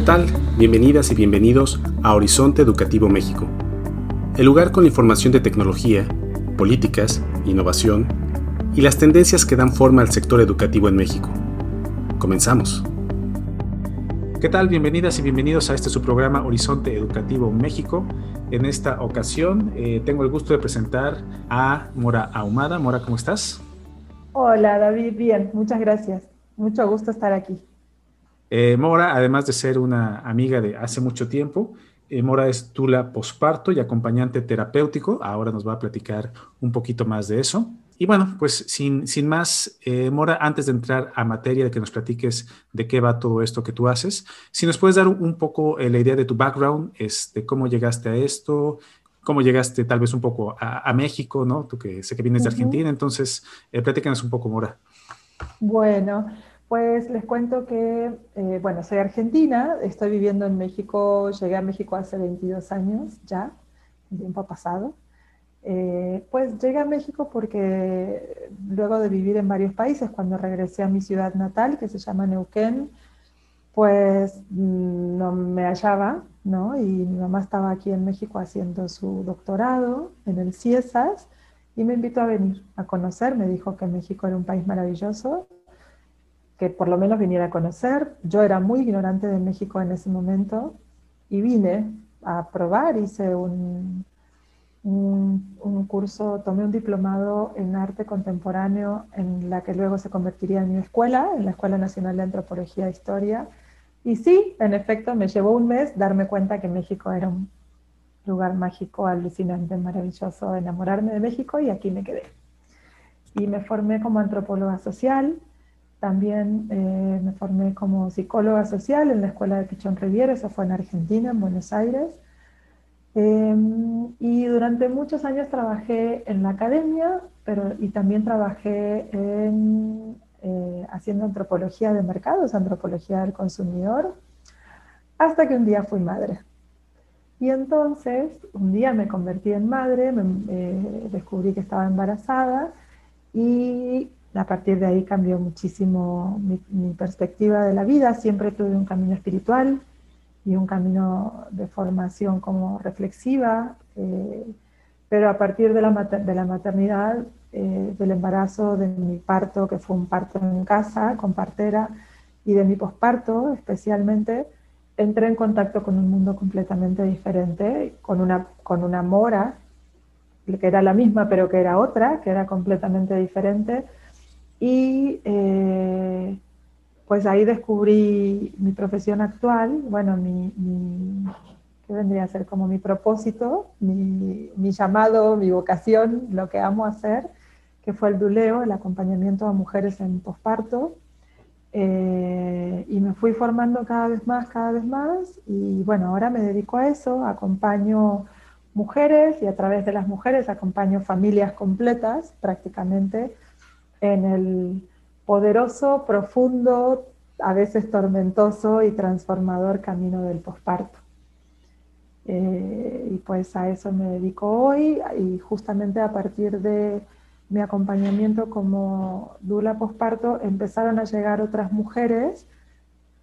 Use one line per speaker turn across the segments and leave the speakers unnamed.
¿Qué tal? Bienvenidas y bienvenidos a Horizonte Educativo México, el lugar con información de tecnología, políticas, innovación y las tendencias que dan forma al sector educativo en México. Comenzamos. ¿Qué tal? Bienvenidas y bienvenidos a este su programa Horizonte Educativo México. En esta ocasión eh, tengo el gusto de presentar a Mora Ahumada. Mora, ¿cómo estás?
Hola David, bien, muchas gracias. Mucho gusto estar aquí.
Eh, Mora, además de ser una amiga de hace mucho tiempo, eh, Mora es tula posparto y acompañante terapéutico. Ahora nos va a platicar un poquito más de eso. Y bueno, pues sin, sin más, eh, Mora, antes de entrar a materia de que nos platiques de qué va todo esto que tú haces, si nos puedes dar un, poco la idea de tu background, este, cómo llegaste a esto, cómo llegaste tal vez un poco a, México, ¿no? Tú que sé que vienes de Argentina, entonces platícanos un poco, Mora.
Bueno, pues les cuento que, eh, bueno, soy argentina, estoy viviendo en México, llegué a México hace 22 años ya, el tiempo ha pasado. Eh, pues llegué a México porque luego de vivir en varios países, cuando regresé a mi ciudad natal, que se llama Neuquén, pues mm, no me hallaba, ¿no? Y mi mamá estaba aquí en México haciendo su doctorado en el CIESAS y me invitó a venir a conocer, me dijo que México era un país maravilloso que por lo menos viniera a conocer. Yo era muy ignorante de México en ese momento y vine a probar, hice un, un, curso, tomé un diplomado en arte contemporáneo en la que luego se convertiría en mi escuela, en la Escuela Nacional de Antropología e Historia. Y sí, en efecto, me llevó un mes darme cuenta que México era un lugar mágico, alucinante, maravilloso, enamorarme de México y aquí me quedé. Y me formé como antropóloga social, también eh, me formé como psicóloga social en la Escuela de Pichón Riviera, eso fue en Argentina, en Buenos Aires. Em, y durante muchos años trabajé en la academia, pero, y también trabajé eh, haciendo antropología de mercados, antropología del consumidor, hasta que un día fui madre. Y entonces, un día me convertí en madre, me, eh, descubrí que estaba embarazada y a partir de ahí cambió muchísimo mi, perspectiva de la vida. Siempre tuve un camino espiritual y un camino de formación como reflexiva, eh, pero a partir de la, maternidad, eh, del embarazo, de mi parto, que fue un parto en casa con partera, y de mi posparto especialmente, entré en contacto con un mundo completamente diferente, con una, con una mora, que era la misma pero que era otra, que era completamente diferente, y eh, pues ahí descubrí mi profesión actual, bueno, mi, ¿qué vendría a ser como mi propósito, mi, mi, llamado, mi vocación, lo que amo hacer, que fue el duleo, el acompañamiento a mujeres en posparto. Eh, y me fui formando cada vez más, cada vez más, y bueno, ahora me dedico a eso, acompaño mujeres y a través de las mujeres acompaño familias completas prácticamente en el poderoso, profundo, a veces tormentoso y transformador camino del posparto. Eh, y pues a eso me dedico hoy y justamente a partir de mi acompañamiento como dula posparto empezaron a llegar otras mujeres,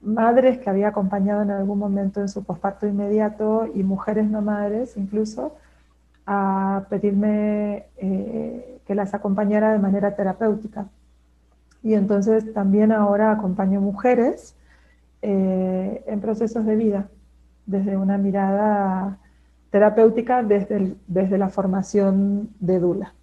madres que había acompañado en algún momento en su posparto inmediato y mujeres no madres incluso, a pedirme eh, que las acompañara de manera terapéutica. Y entonces también ahora acompaño mujeres eh, en procesos de vida, desde una mirada terapéutica, desde, desde la formación de Dula.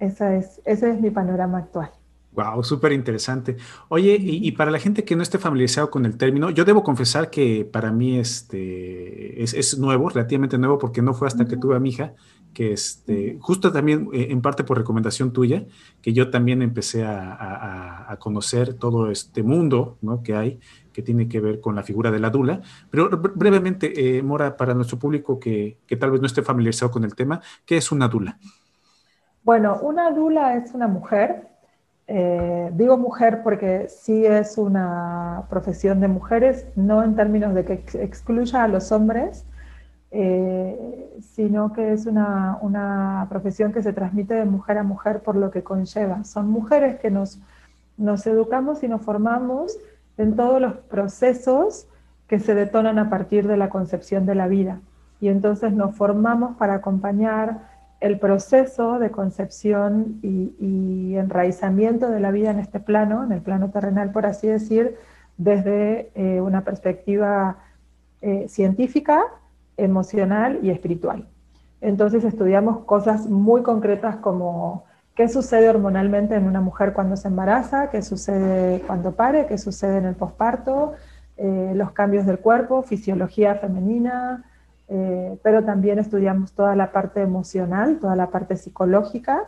Esa es, ese es mi panorama actual.
Wow, súper interesante. Oye, y, para la gente que no esté familiarizado con el término, yo debo confesar que para mí este, es, nuevo, relativamente nuevo, porque no fue hasta que tuve a mi hija, que este, justo también eh, en parte por recomendación tuya, que yo también empecé a, conocer todo este mundo ¿no? que hay, que tiene que ver con la figura de la dula. Pero brevemente, eh, Mora, para nuestro público que, que tal vez no esté familiarizado con el tema, ¿qué es una dula?
Bueno, una dula es una mujer eh, digo mujer porque sí es una profesión de mujeres, no en términos de que excluya a los hombres, eh, sino que es una, una, profesión que se transmite de mujer a mujer por lo que conlleva. Son mujeres que nos, nos educamos y nos formamos en todos los procesos que se detonan a partir de la concepción de la vida. Y entonces nos formamos para acompañar el proceso de concepción y, enraizamiento de la vida en este plano, en el plano terrenal, por así decir, desde eh, una perspectiva eh, científica, emocional y espiritual. Entonces estudiamos cosas muy concretas como qué sucede hormonalmente en una mujer cuando se embaraza, qué sucede cuando pare, qué sucede en el posparto, eh, los cambios del cuerpo, fisiología femenina, eh, pero también estudiamos toda la parte emocional, toda la parte psicológica,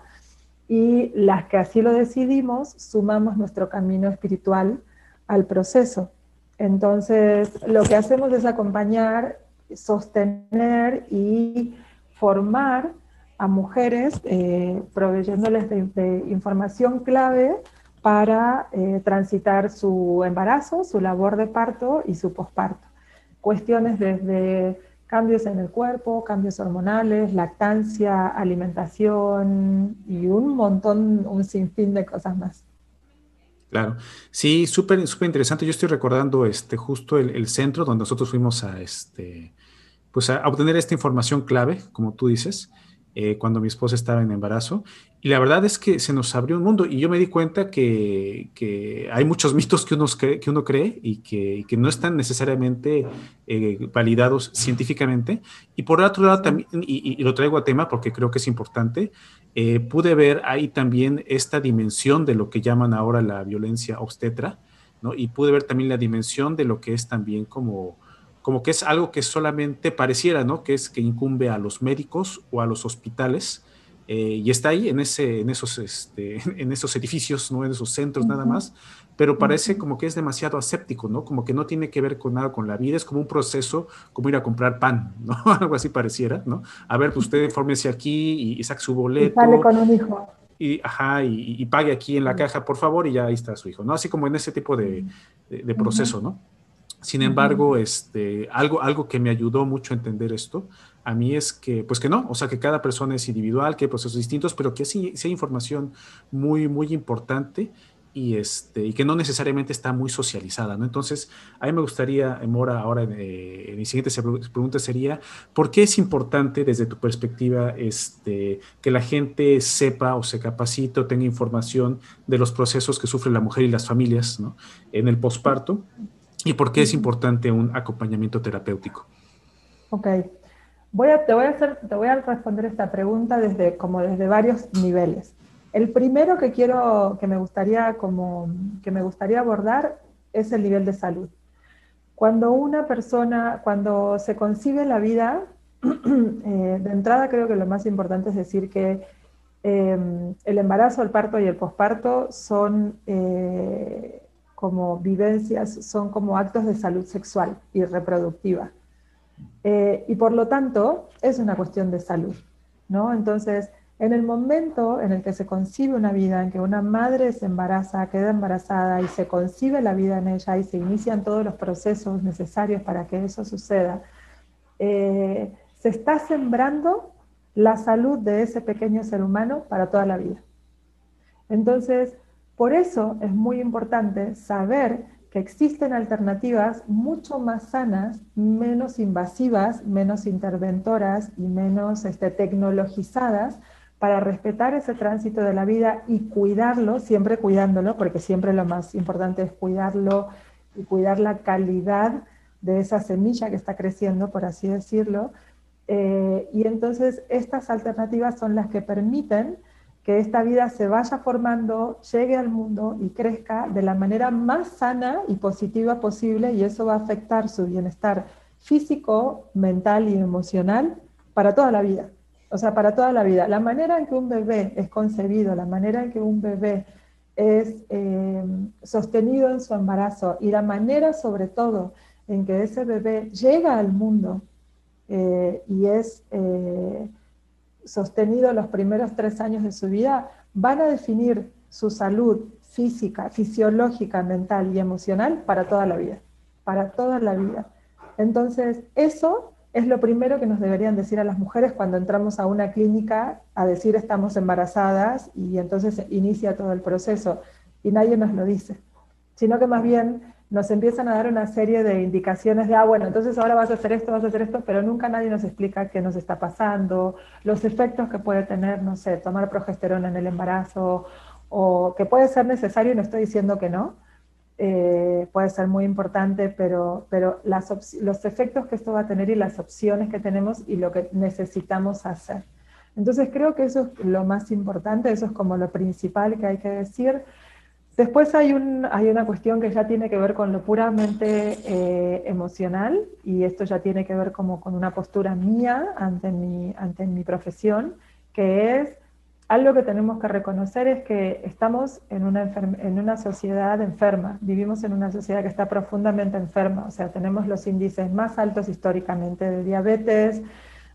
y las que así lo decidimos, sumamos nuestro camino espiritual al proceso. Entonces, lo que hacemos es acompañar, sostener y formar a mujeres, eh, proveyéndoles de, información clave para eh, transitar su embarazo, su labor de parto y su posparto. Cuestiones desde cambios en el cuerpo, cambios hormonales, lactancia, alimentación y un montón, un sinfín de cosas más.
Claro, sí, súper súper interesante. Yo estoy recordando este, justo el, centro donde nosotros fuimos a, este, pues a obtener esta información clave, como tú dices. Eh, cuando mi esposa estaba en embarazo. Y la verdad es que se nos abrió un mundo y yo me di cuenta que, hay muchos mitos que uno cree, que uno cree y que, no están necesariamente eh, validados científicamente. Y por otro lado, también, y, lo traigo a tema porque creo que es importante, eh, pude ver ahí también esta dimensión de lo que llaman ahora la violencia obstetra, ¿no? Y pude ver también la dimensión de lo que es también como como que es algo que solamente pareciera, ¿no? Que es que incumbe a los médicos o a los hospitales. Eh, y está ahí en, ese, en, esos, este, en esos edificios, ¿no? en esos centros nada más, pero parece como que es demasiado aséptico, ¿no? Como que no tiene que ver con nada con la vida, es como un proceso, como ir a comprar pan, ¿no? Algo así pareciera, ¿no? A ver, pues usted fórmese aquí y, saque su boleto.
Y sale con un hijo.
Y, ajá, y, pague aquí en la caja, por favor, y ya ahí está su hijo, ¿no? Así como en ese tipo de, de proceso, ¿no? Sin embargo, este, algo, algo que me ayudó mucho a entender esto, a mí es que, pues que no, o sea, que cada persona es individual, que hay procesos distintos, pero que sí, sí hay información muy, muy importante y, este, y que no necesariamente está muy socializada, ¿no? Entonces, a mí me gustaría, Mora, ahora eh, mi siguiente pregunta sería, ¿por qué es importante desde tu perspectiva este, que la gente sepa o se capacite o tenga información de los procesos que sufre la mujer y las familias ¿no? en el posparto? ¿Y por qué es importante un acompañamiento terapéutico?
Ok. Voy a, te, voy a hacer, te voy a responder esta pregunta desde, como desde varios niveles. El primero que quiero, que me gustaría, como, que me gustaría abordar es el nivel de salud. Cuando una persona, cuando se concibe la vida, eh, de entrada creo que lo más importante es decir que eh, el embarazo, el parto y el posparto son eh, como vivencias, son como actos de salud sexual y reproductiva. Eh, y por lo tanto, es una cuestión de salud, ¿no? Entonces, en el momento en el que se concibe una vida, en que una madre se embaraza, queda embarazada y se concibe la vida en ella y se inician todos los procesos necesarios para que eso suceda, eh, se está sembrando la salud de ese pequeño ser humano para toda la vida. Entonces, por eso es muy importante saber que existen alternativas mucho más sanas, menos invasivas, menos interventoras y menos este, tecnologizadas para respetar ese tránsito de la vida y cuidarlo, siempre cuidándolo, porque siempre lo más importante es cuidarlo y cuidar la calidad de esa semilla que está creciendo, por así decirlo. Eh, y entonces estas alternativas son las que permiten que esta vida se vaya formando, llegue al mundo y crezca de la manera más sana y positiva posible y eso va a afectar su bienestar físico, mental y emocional para toda la vida. O sea, para toda la vida. La manera en que un bebé es concebido, la manera en que un bebé es eh, sostenido en su embarazo y la manera sobre todo en que ese bebé llega al mundo eh, y es... Eh, sostenido los primeros tres años de su vida van a definir su salud física, fisiológica, mental y emocional para toda la vida, para toda la vida. Entonces, eso es lo primero que nos deberían decir a las mujeres cuando entramos a una clínica a decir estamos embarazadas y entonces inicia todo el proceso y nadie nos lo dice, sino que más bien nos empiezan a dar una serie de indicaciones de, ah, bueno, entonces ahora vas a hacer esto, vas a hacer esto, pero nunca nadie nos explica qué nos está pasando, los efectos que puede tener, no sé, tomar progesterona en el embarazo, o que puede ser necesario, no estoy diciendo que no, eh, puede ser muy importante, pero, pero los efectos que esto va a tener y las opciones que tenemos y lo que necesitamos hacer. Entonces creo que eso es lo más importante, eso es como lo principal que hay que decir. Después hay, un, una cuestión que ya tiene que ver con lo puramente eh, emocional y esto ya tiene que ver como con una postura mía ante mi, profesión, que es algo que tenemos que reconocer es que estamos en una, en una sociedad enferma, vivimos en una sociedad que está profundamente enferma, o sea, tenemos los índices más altos históricamente de diabetes,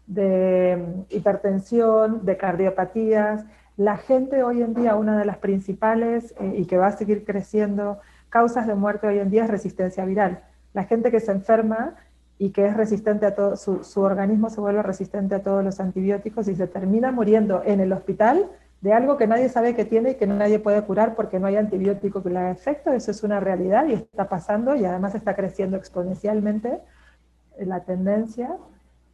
de hipertensión, de cardiopatías, la gente hoy en día, una de las principales eh, y que va a seguir creciendo causas de muerte hoy en día es resistencia viral. La gente que se enferma y que es resistente a todo, su, su, organismo se vuelve resistente a todos los antibióticos y se termina muriendo en el hospital de algo que nadie sabe que tiene y que nadie puede curar porque no hay antibiótico que le haga efecto. Eso es una realidad y está pasando y además está creciendo exponencialmente la tendencia.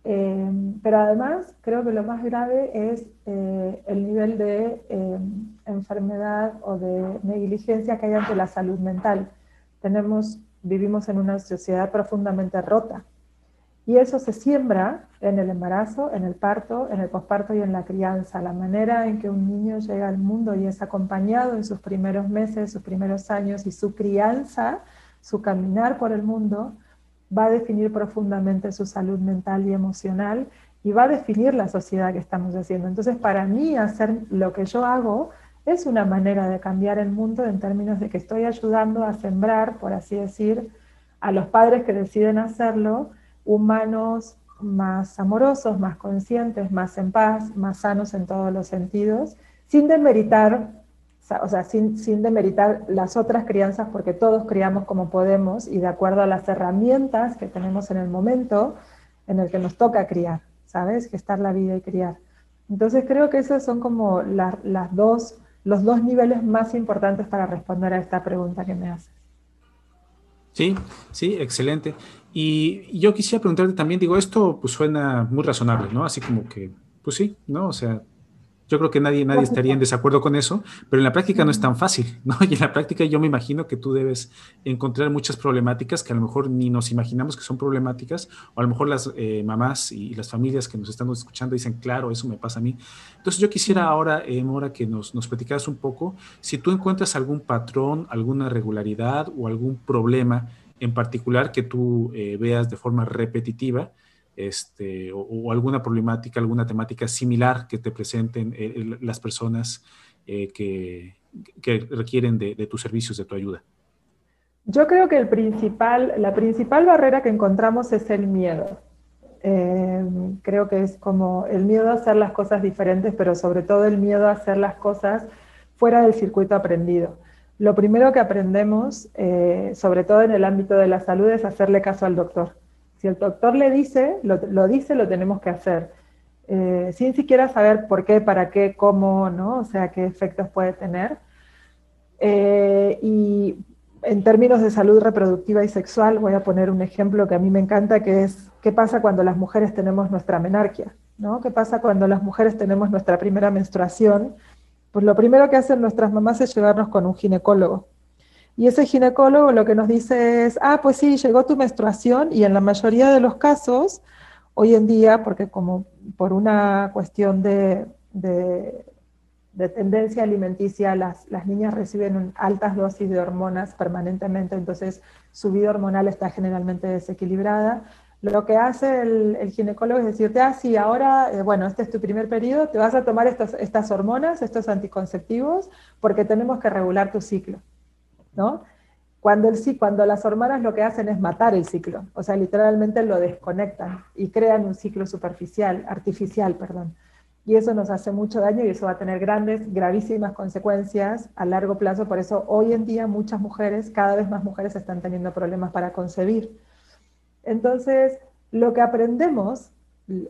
Eh, pero además creo que lo más grave es eh, el nivel de eh, enfermedad o de negligencia que hay ante la salud mental. Tenemos, vivimos en una sociedad profundamente rota y eso se siembra en el embarazo, en el parto, en el posparto y en la crianza. La manera en que un niño llega al mundo y es acompañado en sus primeros meses, sus primeros años y su crianza, su caminar por el mundo, va a definir profundamente su salud mental y emocional y va a definir la sociedad que estamos haciendo. Entonces, para mí, hacer lo que yo hago es una manera de cambiar el mundo en términos de que estoy ayudando a sembrar, por así decir, a los padres que deciden hacerlo, humanos más amorosos, más conscientes, más en paz, más sanos en todos los sentidos, sin demeritar o sea, sin, sin demeritar las otras crianzas, porque todos criamos como podemos y de acuerdo a las herramientas que tenemos en el momento en el que nos toca criar, ¿sabes? Gestar la vida y criar. Entonces creo que esos son como las dos, los dos niveles más importantes para responder a esta pregunta que me haces.
Sí, sí, excelente. Y yo quisiera preguntarte también, digo, esto pues suena muy razonable, ¿no? Así como que, pues sí, ¿no? O sea, yo creo que nadie, nadie estaría en desacuerdo con eso, pero en la práctica no es tan fácil, ¿no? Y en la práctica yo me imagino que tú debes encontrar muchas problemáticas que a lo mejor ni nos imaginamos que son problemáticas, o a lo mejor las eh, mamás y las familias que nos están escuchando dicen, claro, eso me pasa a mí. Entonces yo quisiera ahora, eh, Mora, que nos, nos platicaras un poco si tú encuentras algún patrón, alguna regularidad o algún problema en particular que tú eh, veas de forma repetitiva este, o, alguna problemática, alguna temática similar que te presenten eh, las personas eh, que, requieren de, tus servicios, de tu ayuda?
Yo creo que el principal, la principal barrera que encontramos es el miedo. Eh, creo que es como el miedo a hacer las cosas diferentes, pero sobre todo el miedo a hacer las cosas fuera del circuito aprendido. Lo primero que aprendemos, sobre todo en el ámbito de la salud, es hacerle caso al doctor. Si el doctor le dice, lo, dice, lo tenemos que hacer. Eh, sin siquiera saber por qué, para qué, cómo, ¿no? O sea, qué efectos puede tener. Eh, y en términos de salud reproductiva y sexual, voy a poner un ejemplo que a mí me encanta, que es qué pasa cuando las mujeres tenemos nuestra menarquia, ¿no? ¿Qué pasa cuando las mujeres tenemos nuestra primera menstruación? Pues lo primero que hacen nuestras mamás es llevarnos con un ginecólogo. Y ese ginecólogo lo que nos dice es, ah, pues sí, llegó tu menstruación y en la mayoría de los casos, hoy en día, porque como por una cuestión de, de, tendencia alimenticia, las, las, niñas reciben altas dosis de hormonas permanentemente, entonces su vida hormonal está generalmente desequilibrada. Lo que hace el, ginecólogo es decirte, ah, sí, ahora, eh, bueno, este es tu primer periodo, te vas a tomar estas hormonas, estos anticonceptivos, porque tenemos que regular tu ciclo. ¿No? Cuando, el, cuando las hormonas lo que hacen es matar el ciclo, o sea, literalmente lo desconectan y crean un ciclo superficial, artificial, perdón. Y eso nos hace mucho daño y eso va a tener grandes, gravísimas consecuencias a largo plazo. Por eso hoy en día muchas mujeres, cada vez más mujeres están teniendo problemas para concebir. Entonces, lo que aprendemos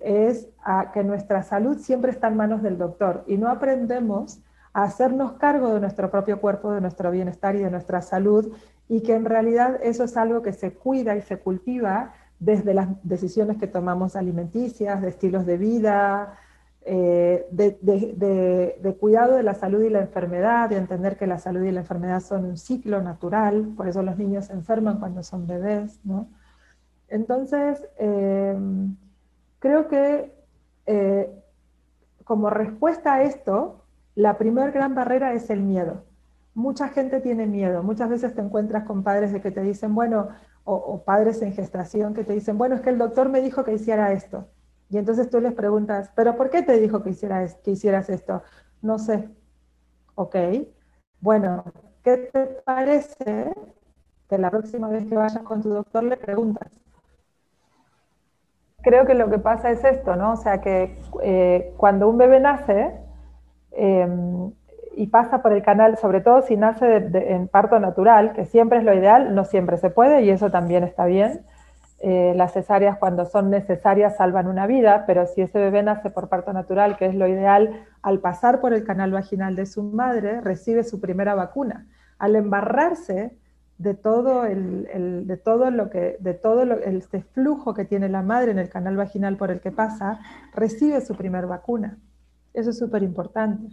es que nuestra salud siempre está en manos del doctor y no aprendemos hacernos cargo de nuestro propio cuerpo, de nuestro bienestar y de nuestra salud y que en realidad eso es algo que se cuida y se cultiva desde las decisiones que tomamos alimenticias, de estilos de vida, eh, de, cuidado de la salud y la enfermedad, de entender que la salud y la enfermedad son un ciclo natural, por eso los niños se enferman cuando son bebés, ¿no? Entonces, eh, creo que eh, como respuesta a esto, la primer gran barrera es el miedo. Mucha gente tiene miedo, muchas veces te encuentras con padres de que te dicen, bueno, o padres en gestación que te dicen, bueno, es que el doctor me dijo que hiciera esto. Y entonces tú les preguntas, ¿pero por qué te dijo que, hicieras, que hicieras esto? No sé. Ok. Bueno, ¿qué te parece que la próxima vez que vayas con tu doctor le preguntas? Creo que lo que pasa es esto, ¿no? O sea, que eh, cuando un bebé nace em, y pasa por el canal, sobre todo si nace en parto natural, que siempre es lo ideal, no siempre se puede y eso también está bien, eh, las cesáreas cuando son necesarias salvan una vida, pero si ese bebé nace por parto natural, que es lo ideal, al pasar por el canal vaginal de su madre, recibe su primera vacuna. Al embarrarse de todo, lo que, de todo este flujo que tiene la madre en el canal vaginal por el que pasa, recibe su primera vacuna. Eso es súper importante.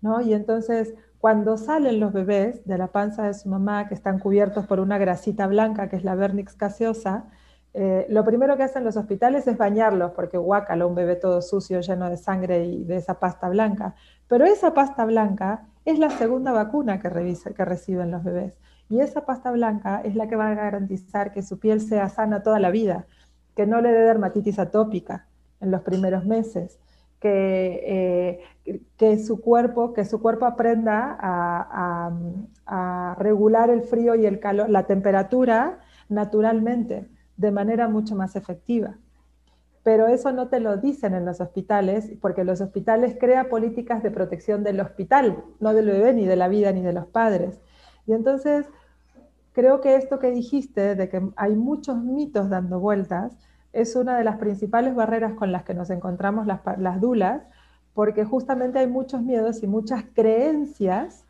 ¿no? Y entonces, cuando salen los bebés de la panza de su mamá, que están cubiertos por una grasita blanca, que es la vernix gaseosa, eh, lo primero que hacen los hospitales es bañarlos, porque guácalo, un bebé todo sucio, lleno de sangre y de esa pasta blanca. Pero esa pasta blanca es la segunda vacuna que reciben los bebés. Y esa pasta blanca es la que va a garantizar que su piel sea sana toda la vida, que no le dé dermatitis atópica en los primeros meses, que, eh, que, su, cuerpo, que su cuerpo aprenda a, a regular el frío y el calor, la temperatura naturalmente de manera mucho más efectiva. Pero eso no te lo dicen en los hospitales, porque los hospitales crean políticas de protección del hospital, no del bebé, ni de la vida, ni de los padres. Y entonces, creo que esto que dijiste, de que hay muchos mitos dando vueltas, es una de las principales barreras con las que nos encontramos las, las dulas, porque justamente hay muchos miedos y muchas creencias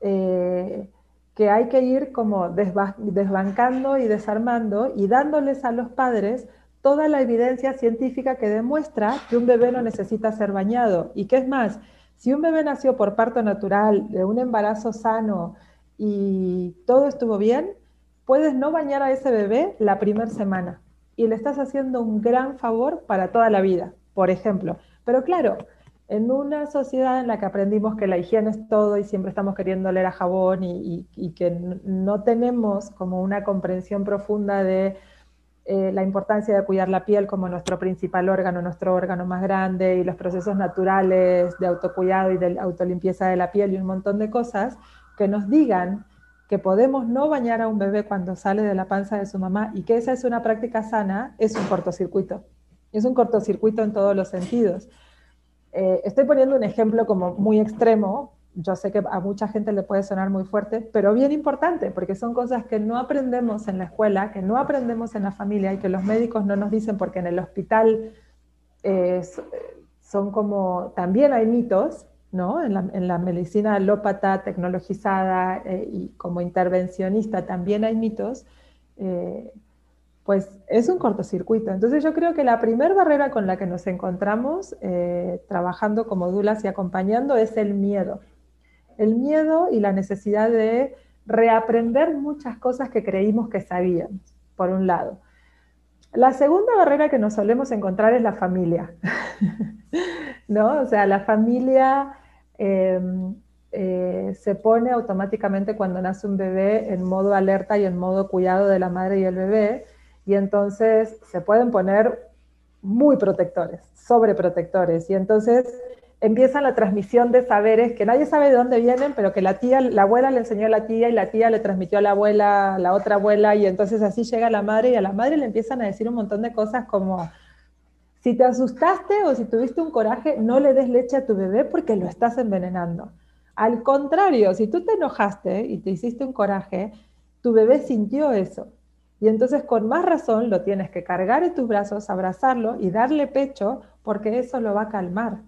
eh, que hay que ir como desbancando y desarmando y dándoles a los padres toda la evidencia científica que demuestra que un bebé no necesita ser bañado. Y qué es más, si un bebé nació por parto natural, de un embarazo sano y todo estuvo bien, puedes no bañar a ese bebé la primera semana y le estás haciendo un gran favor para toda la vida, por ejemplo. Pero claro, en una sociedad en la que aprendimos que la higiene es todo y siempre estamos queriendo leer a jabón y, que no tenemos como una comprensión profunda de eh, la importancia de cuidar la piel como nuestro principal órgano, nuestro órgano más grande y los procesos naturales de autocuidado y de autolimpieza de la piel y un montón de cosas, que nos digan que podemos no bañar a un bebé cuando sale de la panza de su mamá y que esa es una práctica sana, es un cortocircuito. Es un cortocircuito en todos los sentidos eh, estoy poniendo un ejemplo como muy extremo, yo sé que a mucha gente le puede sonar muy fuerte, pero bien importante, porque son cosas que no aprendemos en la escuela, que no aprendemos en la familia y que los médicos no nos dicen porque en el hospital eh, son como, también hay mitos, ¿no? En la, medicina alópata, tecnologizada eh, y como intervencionista también hay mitos pues es un cortocircuito. Entonces yo creo que la primera barrera con la que nos encontramos eh, trabajando como dulas y acompañando es el miedo. El miedo y la necesidad de reaprender muchas cosas que creímos que sabíamos, por un lado. La segunda barrera que nos solemos encontrar es la familia, ¿no? O sea, la familia em, eh, se pone automáticamente cuando nace un bebé en modo alerta y en modo cuidado de la madre y el bebé, y entonces se pueden poner muy protectores, sobreprotectores, y entonces empieza la transmisión de saberes que nadie sabe de dónde vienen, pero que la tía, la abuela le enseñó a la tía y la tía le transmitió a la abuela, la otra abuela, y entonces así llega la madre y a la madre le empiezan a decir un montón de cosas como, si te asustaste o si tuviste un coraje, no le des leche a tu bebé porque lo estás envenenando. Al contrario, si tú te enojaste y te hiciste un coraje, tu bebé sintió eso. Y entonces con más razón lo tienes que cargar en tus brazos, abrazarlo y darle pecho porque eso lo va a calmar.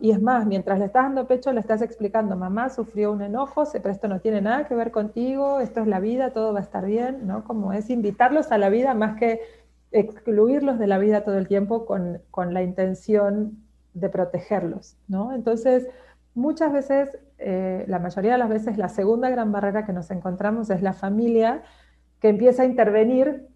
Y es más, mientras le estás dando pecho, le estás explicando, mamá sufrió un enojo, pero esto no tiene nada que ver contigo, esto es la vida, todo va a estar bien, ¿no? Como es invitarlos a la vida más que excluirlos de la vida todo el tiempo con, la intención de protegerlos, ¿no? Entonces, muchas veces, eh, la mayoría de las veces, la segunda gran barrera que nos encontramos es la familia que empieza a intervenir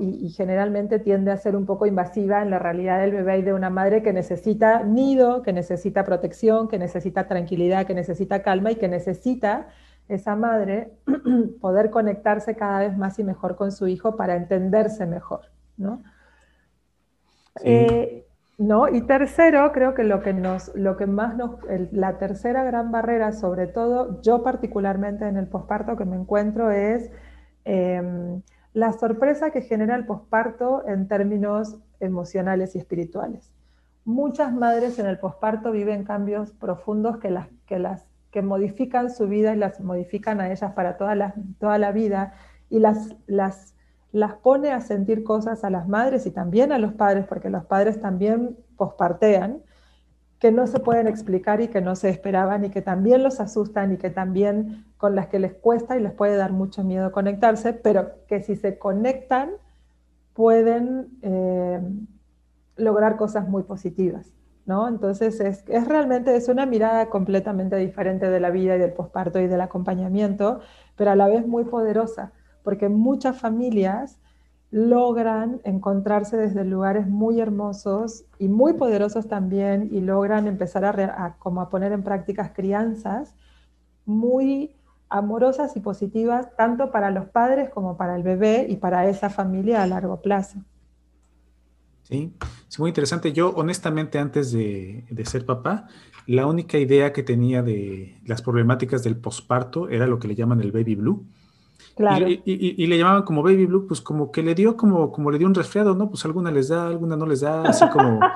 y, generalmente tiende a ser un poco invasiva en la realidad del bebé y de una madre que necesita nido, que necesita protección, que necesita tranquilidad, que necesita calma y que necesita esa madre poder conectarse cada vez más y mejor con su hijo para entenderse mejor, ¿no? Eh, ¿no? Y tercero, creo que lo que, nos, lo que más nos, la tercera gran barrera, sobre todo yo particularmente en el posparto que me encuentro es em, la sorpresa que genera el posparto en términos emocionales y espirituales. Muchas madres en el posparto viven cambios profundos que, las, que, las, que modifican su vida y las modifican a ellas para toda la, toda la vida y las, las, las pone a sentir cosas a las madres y también a los padres, porque los padres también pospartean, que no se pueden explicar y que no se esperaban y que también los asustan y que también con las que les cuesta y les puede dar mucho miedo conectarse, pero que si se conectan pueden eh, lograr cosas muy positivas. ¿no? Entonces es, es, realmente es una mirada completamente diferente de la vida y del posparto y del acompañamiento, pero a la vez muy poderosa, porque muchas familias logran encontrarse desde lugares muy hermosos y muy poderosos también y logran empezar a, como a poner en prácticas crianzas muy amorosas y positivas tanto para los padres como para el bebé y para esa familia a largo plazo.
Sí, es muy interesante. Yo honestamente antes de, de ser papá, la única idea que tenía de las problemáticas del posparto era lo que le llaman el baby blue y, le llamaban como baby blue, pues como que le dio como, como le dio un resfriado, ¿no? Pues alguna les da, alguna no les da, así como...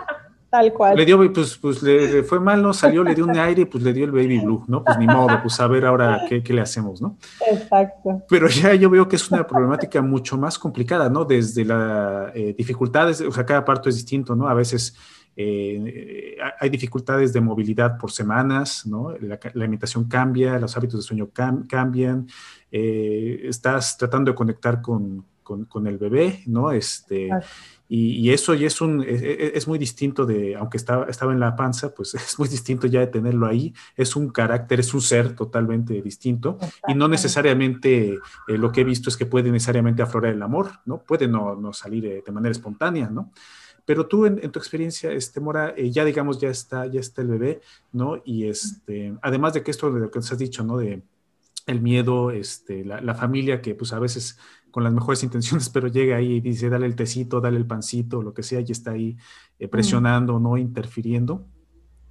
Tal cual.
Le dio, pues, pues le, fue mal, no salió, le dio un aire, pues le dio el baby blue, ¿no? Pues ni modo, pues a ver ahora qué, qué le hacemos, ¿no?
Exacto.
Pero ya yo veo que es una problemática mucho más complicada, ¿no? Desde las eh, dificultades, o sea, cada parto es distinto, ¿no? A veces eh, hay dificultades de movilidad por semanas, ¿no? La, alimentación cambia, los hábitos de sueño cambian, eh, estás tratando de conectar con, con, el bebé, ¿no? Este, y, eso y es, un, e, e, es, muy distinto de, aunque estaba, estaba en la panza, pues es muy distinto ya de tenerlo ahí. Es un carácter, es un ser totalmente distinto. Y no necesariamente eh, lo que he visto es que puede necesariamente aflorar el amor, ¿no? Puede no, no salir de manera espontánea, ¿no? Pero tú en, tu experiencia, este, Mora, eh, ya digamos, ya está, ya está el bebé, ¿no? Y este, además de que esto de lo que nos has dicho, ¿no? De el miedo, este, la, familia que pues a veces con las mejores intenciones, pero llega ahí y dice, dale el tecito, dale el pancito, lo que sea, y está ahí eh, mm. presionando, ¿no? Interfiriendo.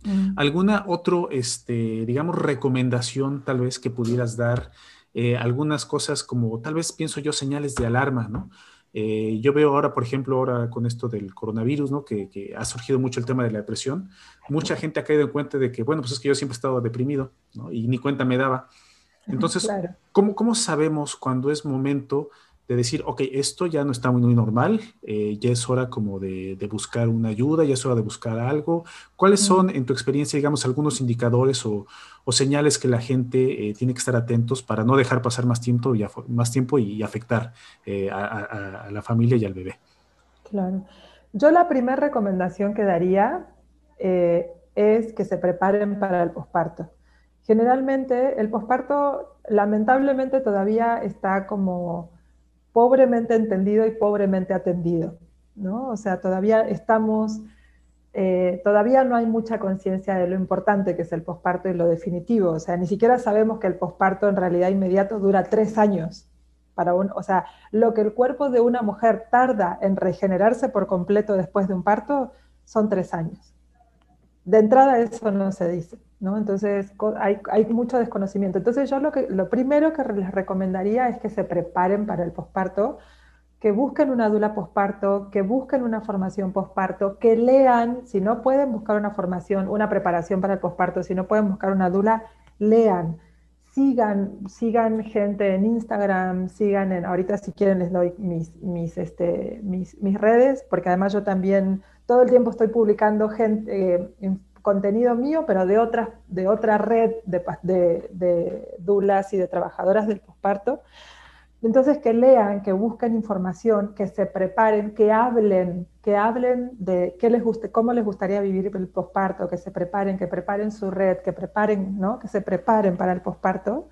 Mm. ¿Alguna otro, este, digamos, recomendación tal vez que pudieras dar? Eh, algunas cosas como, tal vez pienso yo, señales de alarma, ¿no? Eh, yo veo ahora, por ejemplo, ahora con esto del coronavirus, ¿no? Que, ha surgido mucho el tema de la depresión. Mucha gente ha caído en cuenta de que, bueno, pues es que yo siempre he estado deprimido, ¿no? Y ni cuenta me daba. Entonces, ¿cómo, ¿cómo, sabemos cuando es momento de decir, ok, esto ya no está muy, normal, eh, ya es hora como de, buscar una ayuda, ya es hora de buscar algo. ¿Cuáles son, en tu experiencia, digamos, algunos indicadores o, señales que la gente eh, tiene que estar atentos para no dejar pasar más tiempo y, más tiempo y, afectar eh, a, la familia y al bebé?
Claro. Yo la primera recomendación que daría es que se preparen para el posparto. Generalmente el posparto lamentablemente todavía está como pobremente entendido y pobremente atendido, ¿no? O sea, todavía estamos, eh, todavía no hay mucha conciencia de lo importante que es el posparto y lo definitivo, o sea, ni siquiera sabemos que el posparto en realidad inmediato dura tres años. Para un, o sea, lo que el cuerpo de una mujer tarda en regenerarse por completo después de un parto son tres años. De entrada eso no se dice. ¿No? Entonces hay, mucho desconocimiento. Entonces yo lo, que, lo primero que les recomendaría es que se preparen para el posparto, que busquen una dula posparto, que busquen una formación posparto, que lean, si no pueden buscar una formación, una preparación para el posparto, si no pueden buscar una dula, lean. Sigan, sigan gente en Instagram, sigan en, ahorita si quieren les doy mis, mis, este, mis, mis redes, porque además yo también todo el tiempo estoy publicando gente, eh, contenido mío, pero de, otra, de otra red de, de, de dulas y de trabajadoras del posparto. Entonces, que lean, que busquen información, que se preparen, que hablen, que hablen de qué les guste, cómo les gustaría vivir el posparto, que se preparen, que preparen su red, que preparen, ¿no? Que se preparen para el posparto.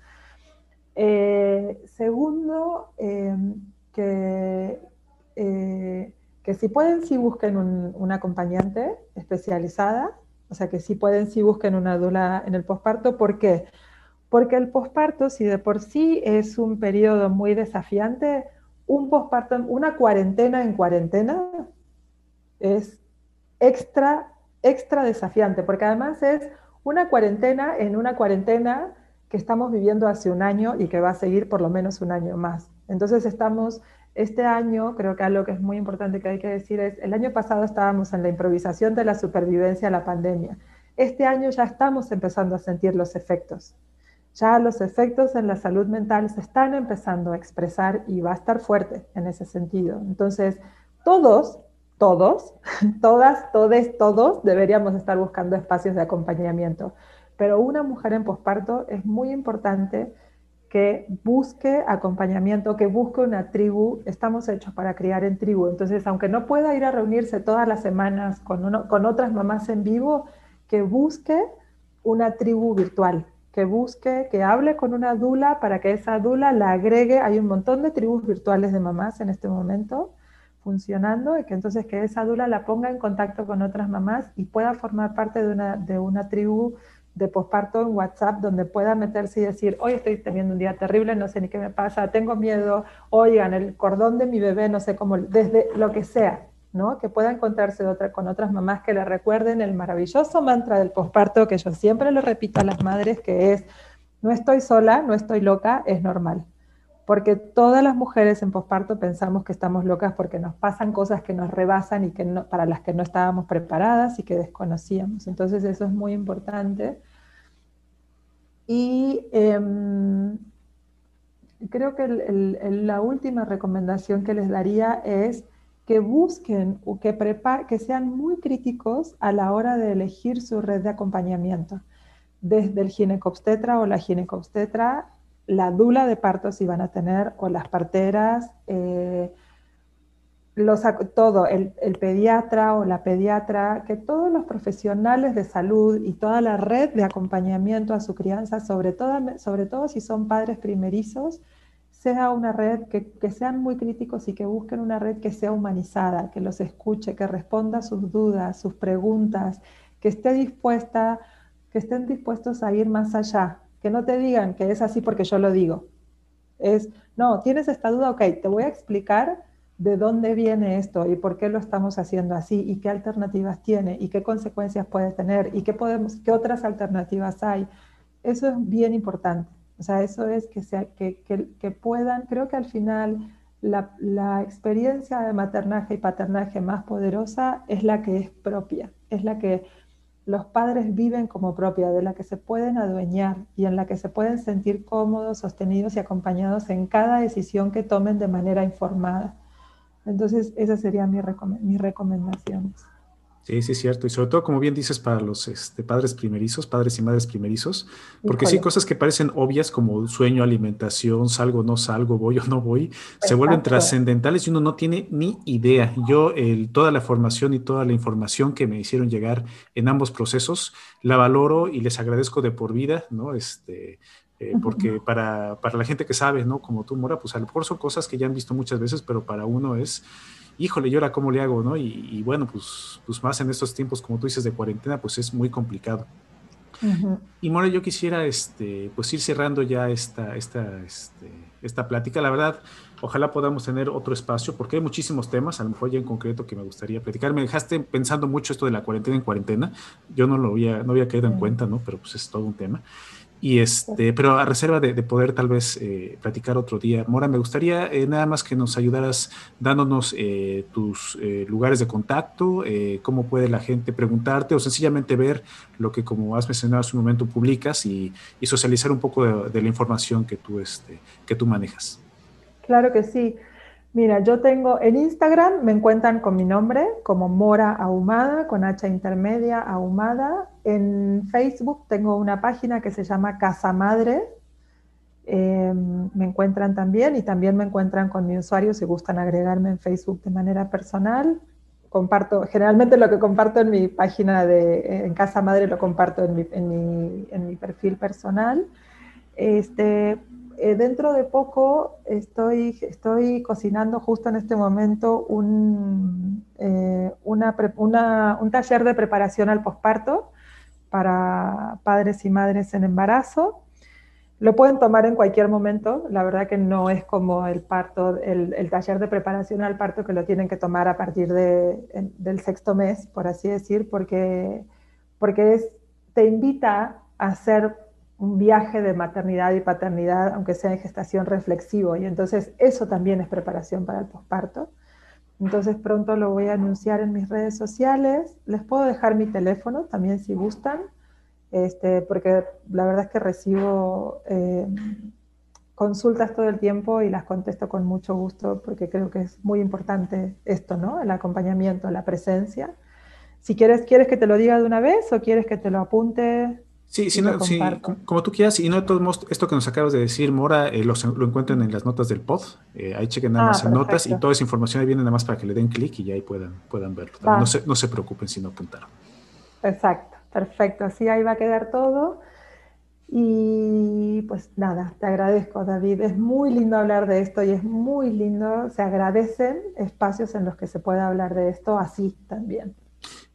Eh, segundo, em, que, eh, que si pueden, sí busquen un, acompañante especializada, o sea, que si pueden, sí busquen una dula en el posparto. ¿Por qué? Porque el posparto, si de por sí es un periodo muy desafiante, un posparto, una cuarentena en cuarentena es extra, extra desafiante, porque además es una cuarentena en una cuarentena que estamos viviendo hace un año y que va a seguir por lo menos un año más. Entonces estamos, este año, creo que algo que es muy importante que hay que decir es, el año pasado estábamos en la improvisación de la supervivencia a la pandemia. Este año ya estamos empezando a sentir los efectos ya los efectos en la salud mental se están empezando a expresar y va a estar fuerte en ese sentido. Entonces, todos, todos, todas, todes, todos deberíamos estar buscando espacios de acompañamiento. Pero una mujer en posparto es muy importante que busque acompañamiento, que busque una tribu. Estamos hechos para criar en tribu. Entonces, aunque no pueda ir a reunirse todas las semanas con, con otras mamás en vivo, que busque una tribu virtual, que busque, que hable con una dula para que esa dula la agregue. Hay un montón de tribus virtuales de mamás en este momento funcionando y que entonces que esa dula la ponga en contacto con otras mamás y pueda formar parte de una, de una tribu de posparto en WhatsApp donde pueda meterse y decir, hoy estoy teniendo un día terrible, no sé ni qué me pasa, tengo miedo, oigan, el cordón de mi bebé, no sé cómo, desde lo que sea, que pueda encontrarse con otras mamás que le recuerden el maravilloso mantra del posparto que yo siempre le repito a las madres, que es, no estoy sola, no estoy loca, es normal. Porque todas las mujeres en posparto pensamos que estamos locas porque nos pasan cosas que nos rebasan y que para las que no estábamos preparadas y que desconocíamos. Entonces eso es muy importante. Y em, creo que la última recomendación que les daría es que busquen o que, que sean muy críticos a la hora de elegir su red de acompañamiento. Desde el ginecobstetra o la ginecobstetra, la dula de parto si van a tener, o las parteras, eh, los, todo, el, pediatra o la pediatra, que todos los profesionales de salud y toda la red de acompañamiento a su crianza, sobre todo, sobre todo si son padres primerizos, sea una red que, sean muy críticos y que busquen una red que sea humanizada, que los escuche, que responda sus dudas, sus preguntas, que esté dispuesta, que estén dispuestos a ir más allá, que no te digan que es así porque yo lo digo. Es, no, tienes esta duda, ok, te voy a explicar de dónde viene esto y por qué lo estamos haciendo así y qué alternativas tiene y qué consecuencias puede tener y qué, podemos, qué otras alternativas hay. Eso es bien importante. O sea, eso es que, sea, que, que, puedan, creo que al final la, la, experiencia de maternaje y paternaje más poderosa es la que es propia, es la que los padres viven como propia, de la que se pueden adueñar y en la que se pueden sentir cómodos, sostenidos y acompañados en cada decisión que tomen de manera informada. Entonces, esas serían mis, mis recomendaciones.
Sí, sí, es cierto. Y sobre todo, como bien dices, para los este, padres primerizos, padres y madres primerizos, porque sí, cosas que parecen obvias como sueño, alimentación, salgo, no salgo, voy o no voy, se vuelven trascendentales y uno no tiene ni idea. Yo, el, toda la formación y toda la información que me hicieron llegar en ambos procesos, la valoro y les agradezco de por vida, ¿no? Este, eh, porque para, para la gente que sabe, ¿no? Como tú, Mora, pues a lo mejor son cosas que ya han visto muchas veces, pero para uno es híjole, ¿y ahora cómo le hago? ¿no? Y, bueno, pues, pues más en estos tiempos, como tú dices, de cuarentena, pues es muy complicado. Y More, yo quisiera este, pues ir cerrando ya esta, esta, este, esta plática. La verdad, ojalá podamos tener otro espacio, porque hay muchísimos temas, a lo mejor ya en concreto que me gustaría platicar. Me dejaste pensando mucho esto de la cuarentena en cuarentena. Yo no lo había, no había caído en cuenta, ¿no? Pero pues es todo un tema. Y este, pero a reserva de, poder tal vez eh, platicar otro día, Mora, me gustaría eh, nada más que nos ayudaras dándonos eh, tus lugares de contacto, cómo puede la gente preguntarte o sencillamente ver lo que, como has mencionado hace un momento, publicas y, socializar un poco de, la información que tú, este, que tú manejas.
Claro que sí. Mira, yo tengo en Instagram, me encuentran con mi nombre, como Mora Ahumada, con H intermedia, Ahumada. En Facebook tengo una página que se llama Casa Madre. Em, me encuentran también y también me encuentran con mi usuario si gustan agregarme en Facebook de manera personal. Comparto, generalmente lo que comparto en mi página de en Casa Madre lo comparto en mi, en mi, en mi perfil personal. Este, eh, dentro de poco estoy, estoy cocinando justo en este momento un, eh, un taller de preparación al posparto para padres y madres en embarazo. Lo pueden tomar en cualquier momento, la verdad que no es como el parto, el, taller de preparación al parto que lo tienen que tomar a partir de, del sexto mes, por así decir, porque, porque es, te invita a hacer un viaje de maternidad y paternidad, aunque sea en gestación reflexivo, y entonces eso también es preparación para el posparto. Entonces pronto lo voy a anunciar en mis redes sociales. Les puedo dejar mi teléfono también si gustan, este, porque la verdad es que recibo eh, consultas todo el tiempo y las contesto con mucho gusto porque creo que es muy importante esto, ¿no? El acompañamiento, la presencia. Si quieres, ¿quieres que te lo diga de una vez o quieres que te lo apunte?
Sí, sí, como, tú quieras, y no de todos modos, esto que nos acabas de decir, Mora, eh, lo, encuentran en las notas del pod, eh, ahí chequen nada ah, más en notas y toda esa información ahí viene nada más para que le den clic y ahí puedan, puedan verlo. No, se, no se preocupen si no apuntaron.
Exacto, perfecto, así ahí va a quedar todo. Y pues nada, te agradezco David, es muy lindo hablar de esto y es muy lindo, se agradecen espacios en los que se pueda hablar de esto así también.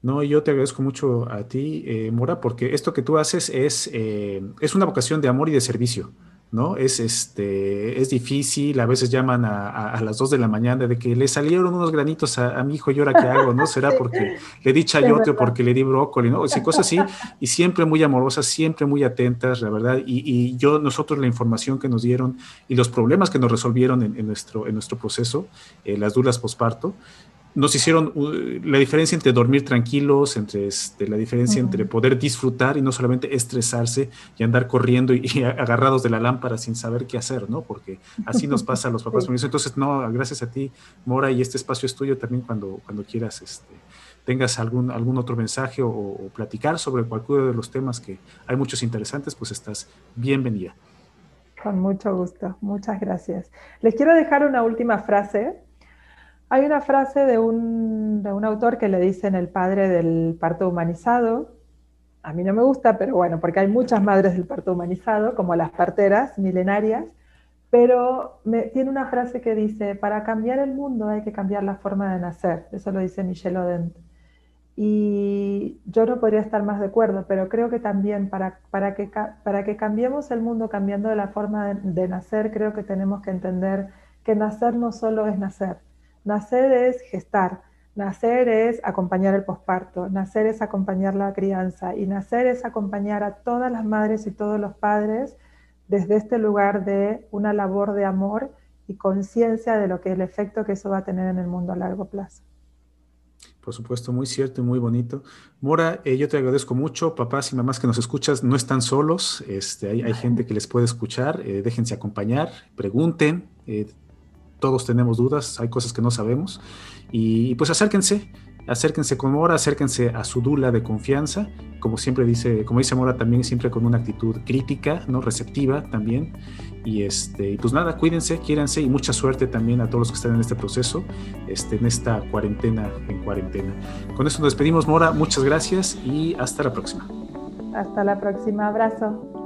No, yo te agradezco mucho a ti, eh, Mora, porque esto que tú haces es, eh, es una vocación de amor y de servicio, ¿no? Es, este, es difícil, a veces llaman a, las 2 de la mañana de que le salieron unos granitos a, mi hijo y ahora qué hago, ¿no? ¿Será porque le di chayote o porque le di brócoli, ¿no? O sea, cosas así, y siempre muy amorosas, siempre muy atentas, la verdad, y, yo, nosotros la información que nos dieron y los problemas que nos resolvieron en, nuestro, en nuestro proceso, eh, las dudas posparto, nos hicieron uh, la diferencia entre dormir tranquilos, entre este, la diferencia entre poder disfrutar y no solamente estresarse y andar corriendo y, agarrados de la lámpara sin saber qué hacer, ¿no? Porque así nos pasa a los papás. Entonces, no, gracias a ti, Mora, y este espacio es tuyo también cuando, cuando quieras, este, tengas algún, algún otro mensaje o, o platicar sobre cualquiera de los temas que hay muchos interesantes, pues estás bienvenida.
Con mucho gusto, muchas gracias. Les quiero dejar una última frase hay una frase de un, autor que le dicen el padre del parto humanizado. A mí no me gusta, pero bueno, porque hay muchas madres del parto humanizado, como las parteras milenarias, pero tiene una frase que dice, para cambiar el mundo hay que cambiar la forma de nacer. Eso lo dice Michel Odent. Y yo no podría estar más de acuerdo, pero creo que también para, para, que, para que cambiemos el mundo cambiando de la forma de nacer, creo que tenemos que entender que nacer no solo es nacer, Nacer es gestar, nacer es acompañar el posparto, nacer es acompañar la crianza y nacer es acompañar a todas las madres y todos los padres desde este lugar de una labor de amor y conciencia de lo que el efecto que eso va a tener en el mundo a largo plazo.
Por supuesto, muy cierto y muy bonito. Mora, eh, yo te agradezco mucho. Papás y mamás que nos escuchas no están solos. Este, hay, gente que les puede escuchar. Eh, déjense acompañar, pregunten. Eh, todos tenemos dudas, hay cosas que no sabemos. Y, pues acérquense, acérquense con Mora, acérquense a su dula de confianza, como siempre dice, como dice Mora también, siempre con una actitud crítica, ¿no? receptiva también. Y este, pues nada, cuídense, quiéranse y mucha suerte también a todos los que están en este proceso, este, en esta cuarentena, en cuarentena. Con eso nos despedimos, Mora, muchas gracias y hasta la próxima.
Hasta la próxima, abrazo.